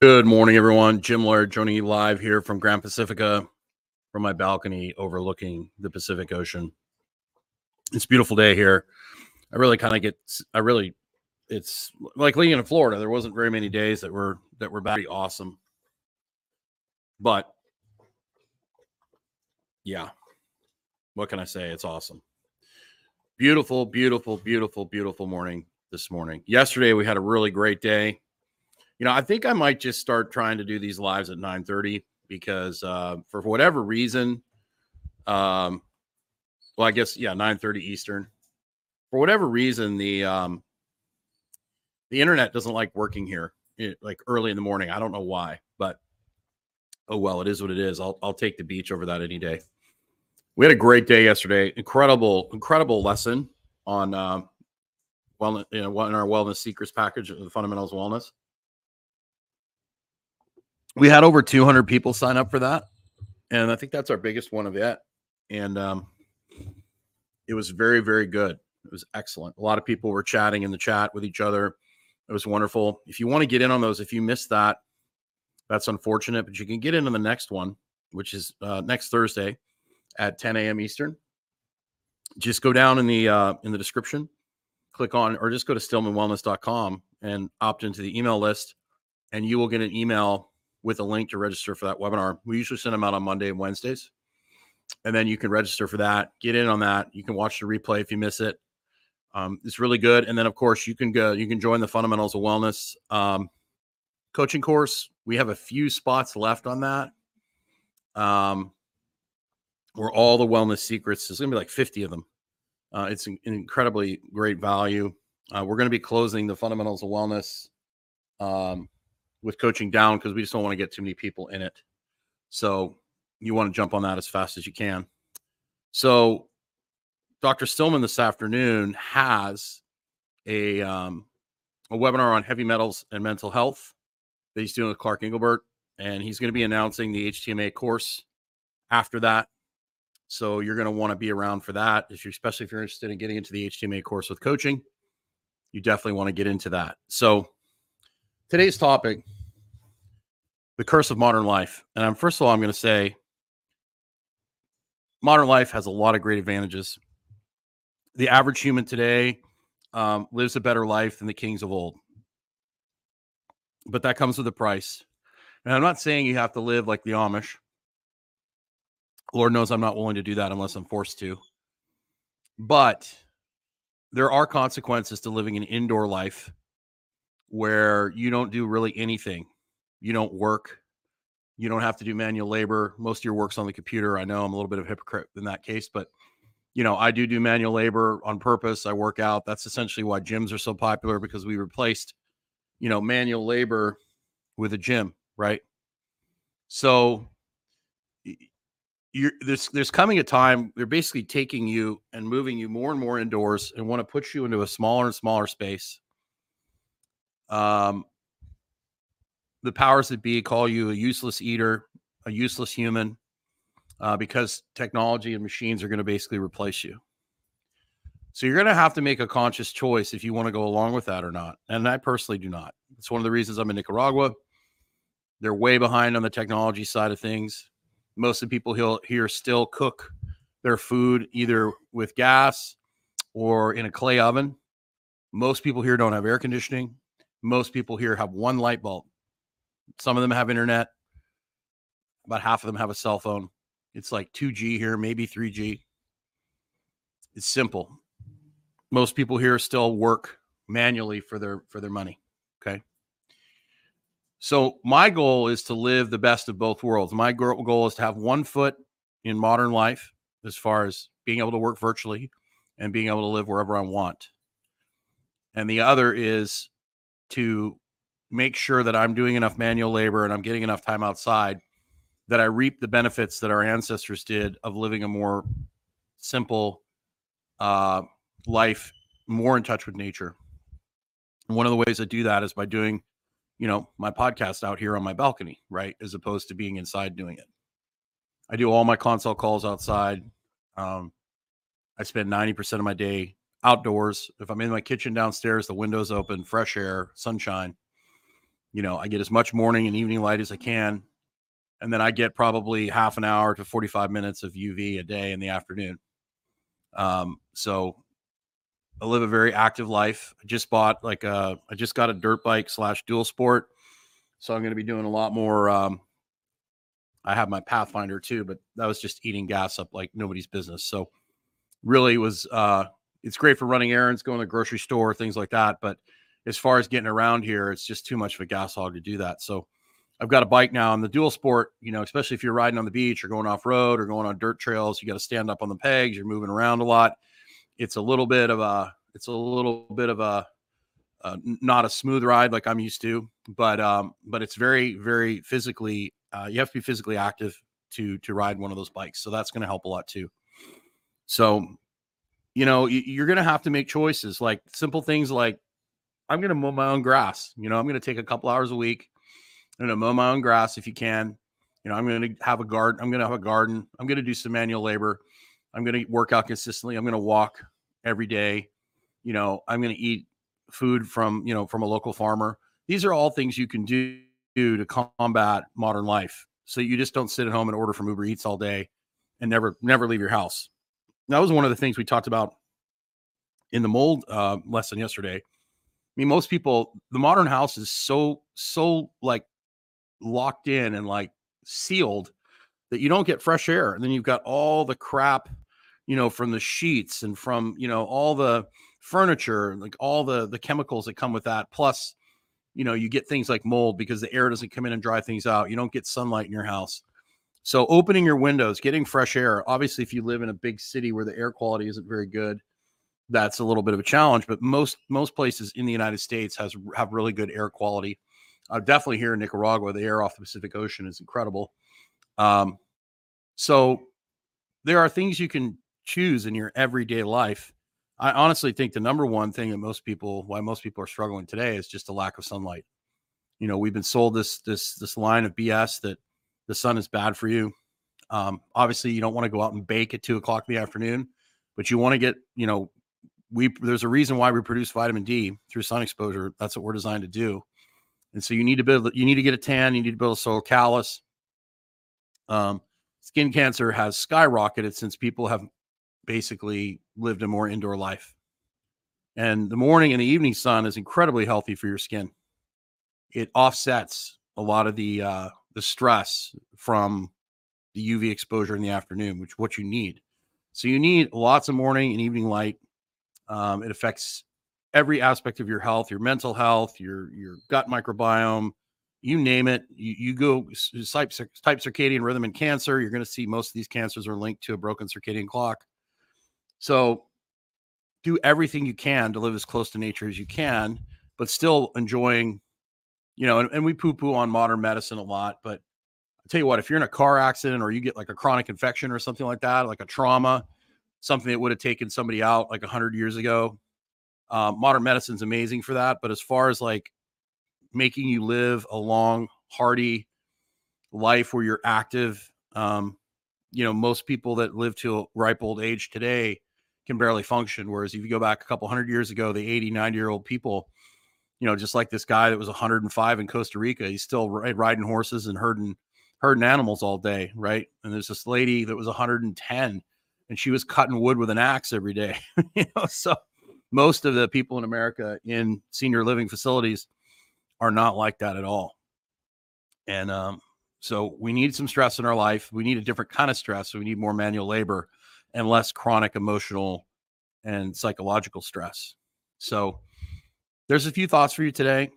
Good morning, everyone. Jim Laird joining you live here from Grand Pacifica from my balcony overlooking the Pacific Ocean. It's beautiful day here. I really kind of get, I really, it's like living in Florida. There wasn't very many days that were that were very awesome, but yeah, what can I say? It's awesome. Beautiful, beautiful, beautiful, beautiful morning this morning. Yesterday we had a really great day you know, I think I might just start trying to do these lives at 9:30 because uh, for whatever reason, um, well, I guess yeah, 9:30 Eastern. For whatever reason, the um, the internet doesn't like working here, eh, like early in the morning. I don't know why, but oh well, it is what it is. I'll I'll take the beach over that any day. We had a great day yesterday. Incredible, incredible lesson on uh, you know, in our wellness secrets package, the fundamentals of wellness we had over 200 people sign up for that and i think that's our biggest one of yet and um, it was very very good. It was excellent. A lot of people were chatting in the chat with each other. It was wonderful. If you want to get in on those if you missed that that's unfortunate but you can get into the next one which is uh, next thursday at 10 a.m eastern. Just go down in the uh, in the description click on or just go to stillmanwellness.com and opt into the email list and you will get an email with a link to register for that webinar. We usually send them out on Monday and Wednesdays. And then you can register for that, get in on that. You can watch the replay if you miss it. Um, it's really good. And then, of course, you can go, you can join the Fundamentals of Wellness um, coaching course. We have a few spots left on that. Um, where all the wellness secrets, there's going to be like 50 of them. Uh, it's an incredibly great value. Uh, we're going to be closing the Fundamentals of Wellness um, with coaching down because we just don't want to get too many people in it. So you want to jump on that as fast as you can. So Dr. Stillman this afternoon has a um, a webinar on heavy metals and mental health that he's doing with Clark Engelbert, and he's going to be announcing the HTMA course after that. So you're going to want to be around for that, especially if you're interested in getting into the HTMA course with coaching. You definitely want to get into that. So today's topic the curse of modern life. And i'm first of all i'm going to say modern life has a lot of great advantages. The average human today um, lives a better life than the kings of old. But that comes with a price. And i'm not saying you have to live like the amish. Lord knows i'm not willing to do that unless i'm forced to. But there are consequences to living an indoor life where you don't do really anything. You don't work. You don't have to do manual labor. Most of your work's on the computer. I know I'm a little bit of a hypocrite in that case, but you know, I do do manual labor on purpose. I work out. That's essentially why gyms are so popular because we replaced, you know, manual labor with a gym, right? So you're there's there's coming a time they're basically taking you and moving you more and more indoors and want to put you into a smaller and smaller space um, the powers that be call you a useless eater, a useless human, uh, because technology and machines are going to basically replace you. So you're going to have to make a conscious choice if you want to go along with that or not. And I personally do not. It's one of the reasons I'm in Nicaragua. They're way behind on the technology side of things. Most of the people here still cook their food either with gas or in a clay oven. Most people here don't have air conditioning. Most people here have one light bulb. Some of them have internet. About half of them have a cell phone. It's like 2G here, maybe 3G. It's simple. Most people here still work manually for their for their money. Okay. So my goal is to live the best of both worlds. My goal is to have one foot in modern life as far as being able to work virtually and being able to live wherever I want. And the other is to make sure that I'm doing enough manual labor and I'm getting enough time outside that I reap the benefits that our ancestors did of living a more simple uh, life, more in touch with nature. And one of the ways I do that is by doing, you know, my podcast out here on my balcony, right, as opposed to being inside doing it. I do all my consult calls outside. Um, I spend 90% of my day outdoors. If I'm in my kitchen downstairs, the windows open, fresh air, sunshine. You know, I get as much morning and evening light as I can. And then I get probably half an hour to 45 minutes of UV a day in the afternoon. Um, so I live a very active life. I just bought like a, I just got a dirt bike slash dual sport. So I'm going to be doing a lot more. Um, I have my Pathfinder too, but that was just eating gas up like nobody's business. So really was, uh, it's great for running errands, going to the grocery store, things like that. But as far as getting around here, it's just too much of a gas hog to do that. So I've got a bike now on the dual sport, you know, especially if you're riding on the beach or going off road or going on dirt trails, you got to stand up on the pegs, you're moving around a lot. It's a little bit of a, it's a little bit of a, uh, not a smooth ride like I'm used to, but um, but it's very very physically. Uh, you have to be physically active to to ride one of those bikes, so that's going to help a lot too. So, you know, you're going to have to make choices, like simple things like I'm going to mow my own grass. You know, I'm going to take a couple hours a week. I'm going to mow my own grass if you can. You know, I'm going to have a garden. I'm going to have a garden. I'm going to do some manual labor. I'm going to work out consistently. I'm going to walk every day. You know, I'm going to eat food from you know from a local farmer these are all things you can do to combat modern life so you just don't sit at home and order from uber eats all day and never never leave your house that was one of the things we talked about in the mold uh, lesson yesterday i mean most people the modern house is so so like locked in and like sealed that you don't get fresh air and then you've got all the crap you know from the sheets and from you know all the furniture, like all the the chemicals that come with that. Plus, you know, you get things like mold because the air doesn't come in and dry things out. You don't get sunlight in your house. So opening your windows, getting fresh air. Obviously, if you live in a big city where the air quality isn't very good, that's a little bit of a challenge. But most most places in the United States has have really good air quality. Uh, definitely here in Nicaragua, the air off the Pacific Ocean is incredible. Um, so there are things you can choose in your everyday life I honestly think the number one thing that most people, why most people are struggling today, is just a lack of sunlight. You know, we've been sold this this this line of BS that the sun is bad for you. Um, obviously, you don't want to go out and bake at two o'clock in the afternoon, but you want to get, you know, we there's a reason why we produce vitamin D through sun exposure. That's what we're designed to do. And so you need to build, you need to get a tan, you need to build a soil callus. Um, skin cancer has skyrocketed since people have basically lived a more indoor life. And the morning and the evening sun is incredibly healthy for your skin. It offsets a lot of the uh, the stress from the UV exposure in the afternoon, which what you need. So you need lots of morning and evening light. Um, it affects every aspect of your health, your mental health, your your gut microbiome, you name it. You, you go type, type circadian rhythm and cancer. You're going to see most of these cancers are linked to a broken circadian clock. So do everything you can to live as close to nature as you can, but still enjoying, you know, and, and we poo poo on modern medicine a lot. But I tell you what, if you're in a car accident or you get like a chronic infection or something like that, like a trauma, something that would have taken somebody out like 100 years ago, um, modern medicine's amazing for that. But as far as like making you live a long, hardy life where you're active, um, you know, most people that live to a ripe old age today can barely function. Whereas if you go back a couple hundred years ago, the 80, 90 year old people, you know, just like this guy that was 105 in Costa Rica, he's still riding horses and herding herding animals all day, right? And there's this lady that was 110 and she was cutting wood with an axe every day. you know, so most of the people in America in senior living facilities are not like that at all. And um, so we need some stress in our life. We need a different kind of stress. We need more manual labor and less chronic emotional and psychological stress. So there's a few thoughts for you today.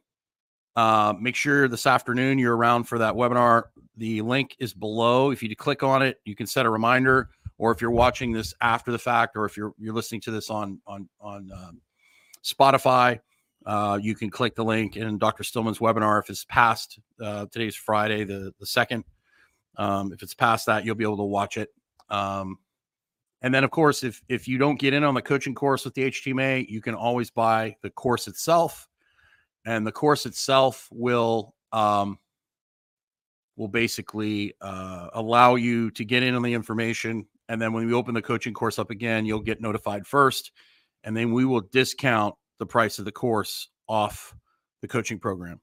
Uh, make sure this afternoon you're around for that webinar. The link is below. If you click on it, you can set a reminder. Or if you're watching this after the fact, or if you're you're listening to this on on on um, Spotify, uh, you can click the link in Dr. Stillman's webinar. If it's past uh, today's Friday, the the second, um, if it's past that, you'll be able to watch it. Um, and then, of course, if if you don't get in on the coaching course with the HTMA, you can always buy the course itself, and the course itself will um, will basically uh, allow you to get in on the information. And then when we open the coaching course up again, you'll get notified first, and then we will discount the price of the course off the coaching program.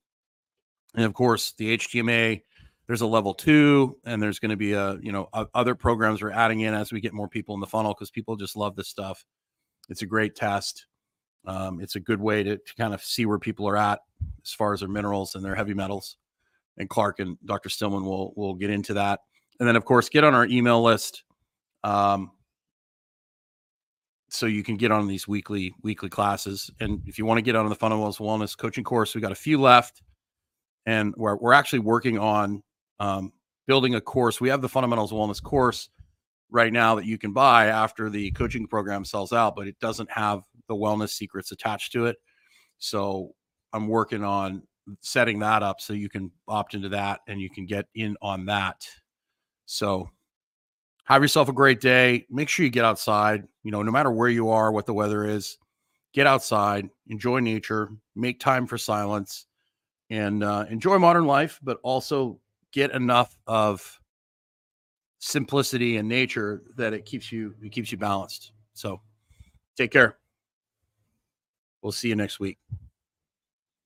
And of course, the HTMA, there's a level two, and there's going to be a, you know, o- other programs we're adding in as we get more people in the funnel because people just love this stuff. It's a great test. Um, it's a good way to, to kind of see where people are at as far as their minerals and their heavy metals. And Clark and Dr. Stillman will will get into that. And then, of course, get on our email list. Um, so you can get on these weekly weekly classes. And if you want to get on the fundamentals wellness coaching course, we got a few left, and we're we're actually working on um, building a course. We have the fundamentals wellness course right now that you can buy after the coaching program sells out, but it doesn't have the wellness secrets attached to it. So I'm working on setting that up so you can opt into that and you can get in on that. So have yourself a great day. Make sure you get outside. You know, no matter where you are, what the weather is, get outside, enjoy nature, make time for silence, and uh, enjoy modern life, but also get enough of simplicity and nature that it keeps you it keeps you balanced. So take care. We'll see you next week.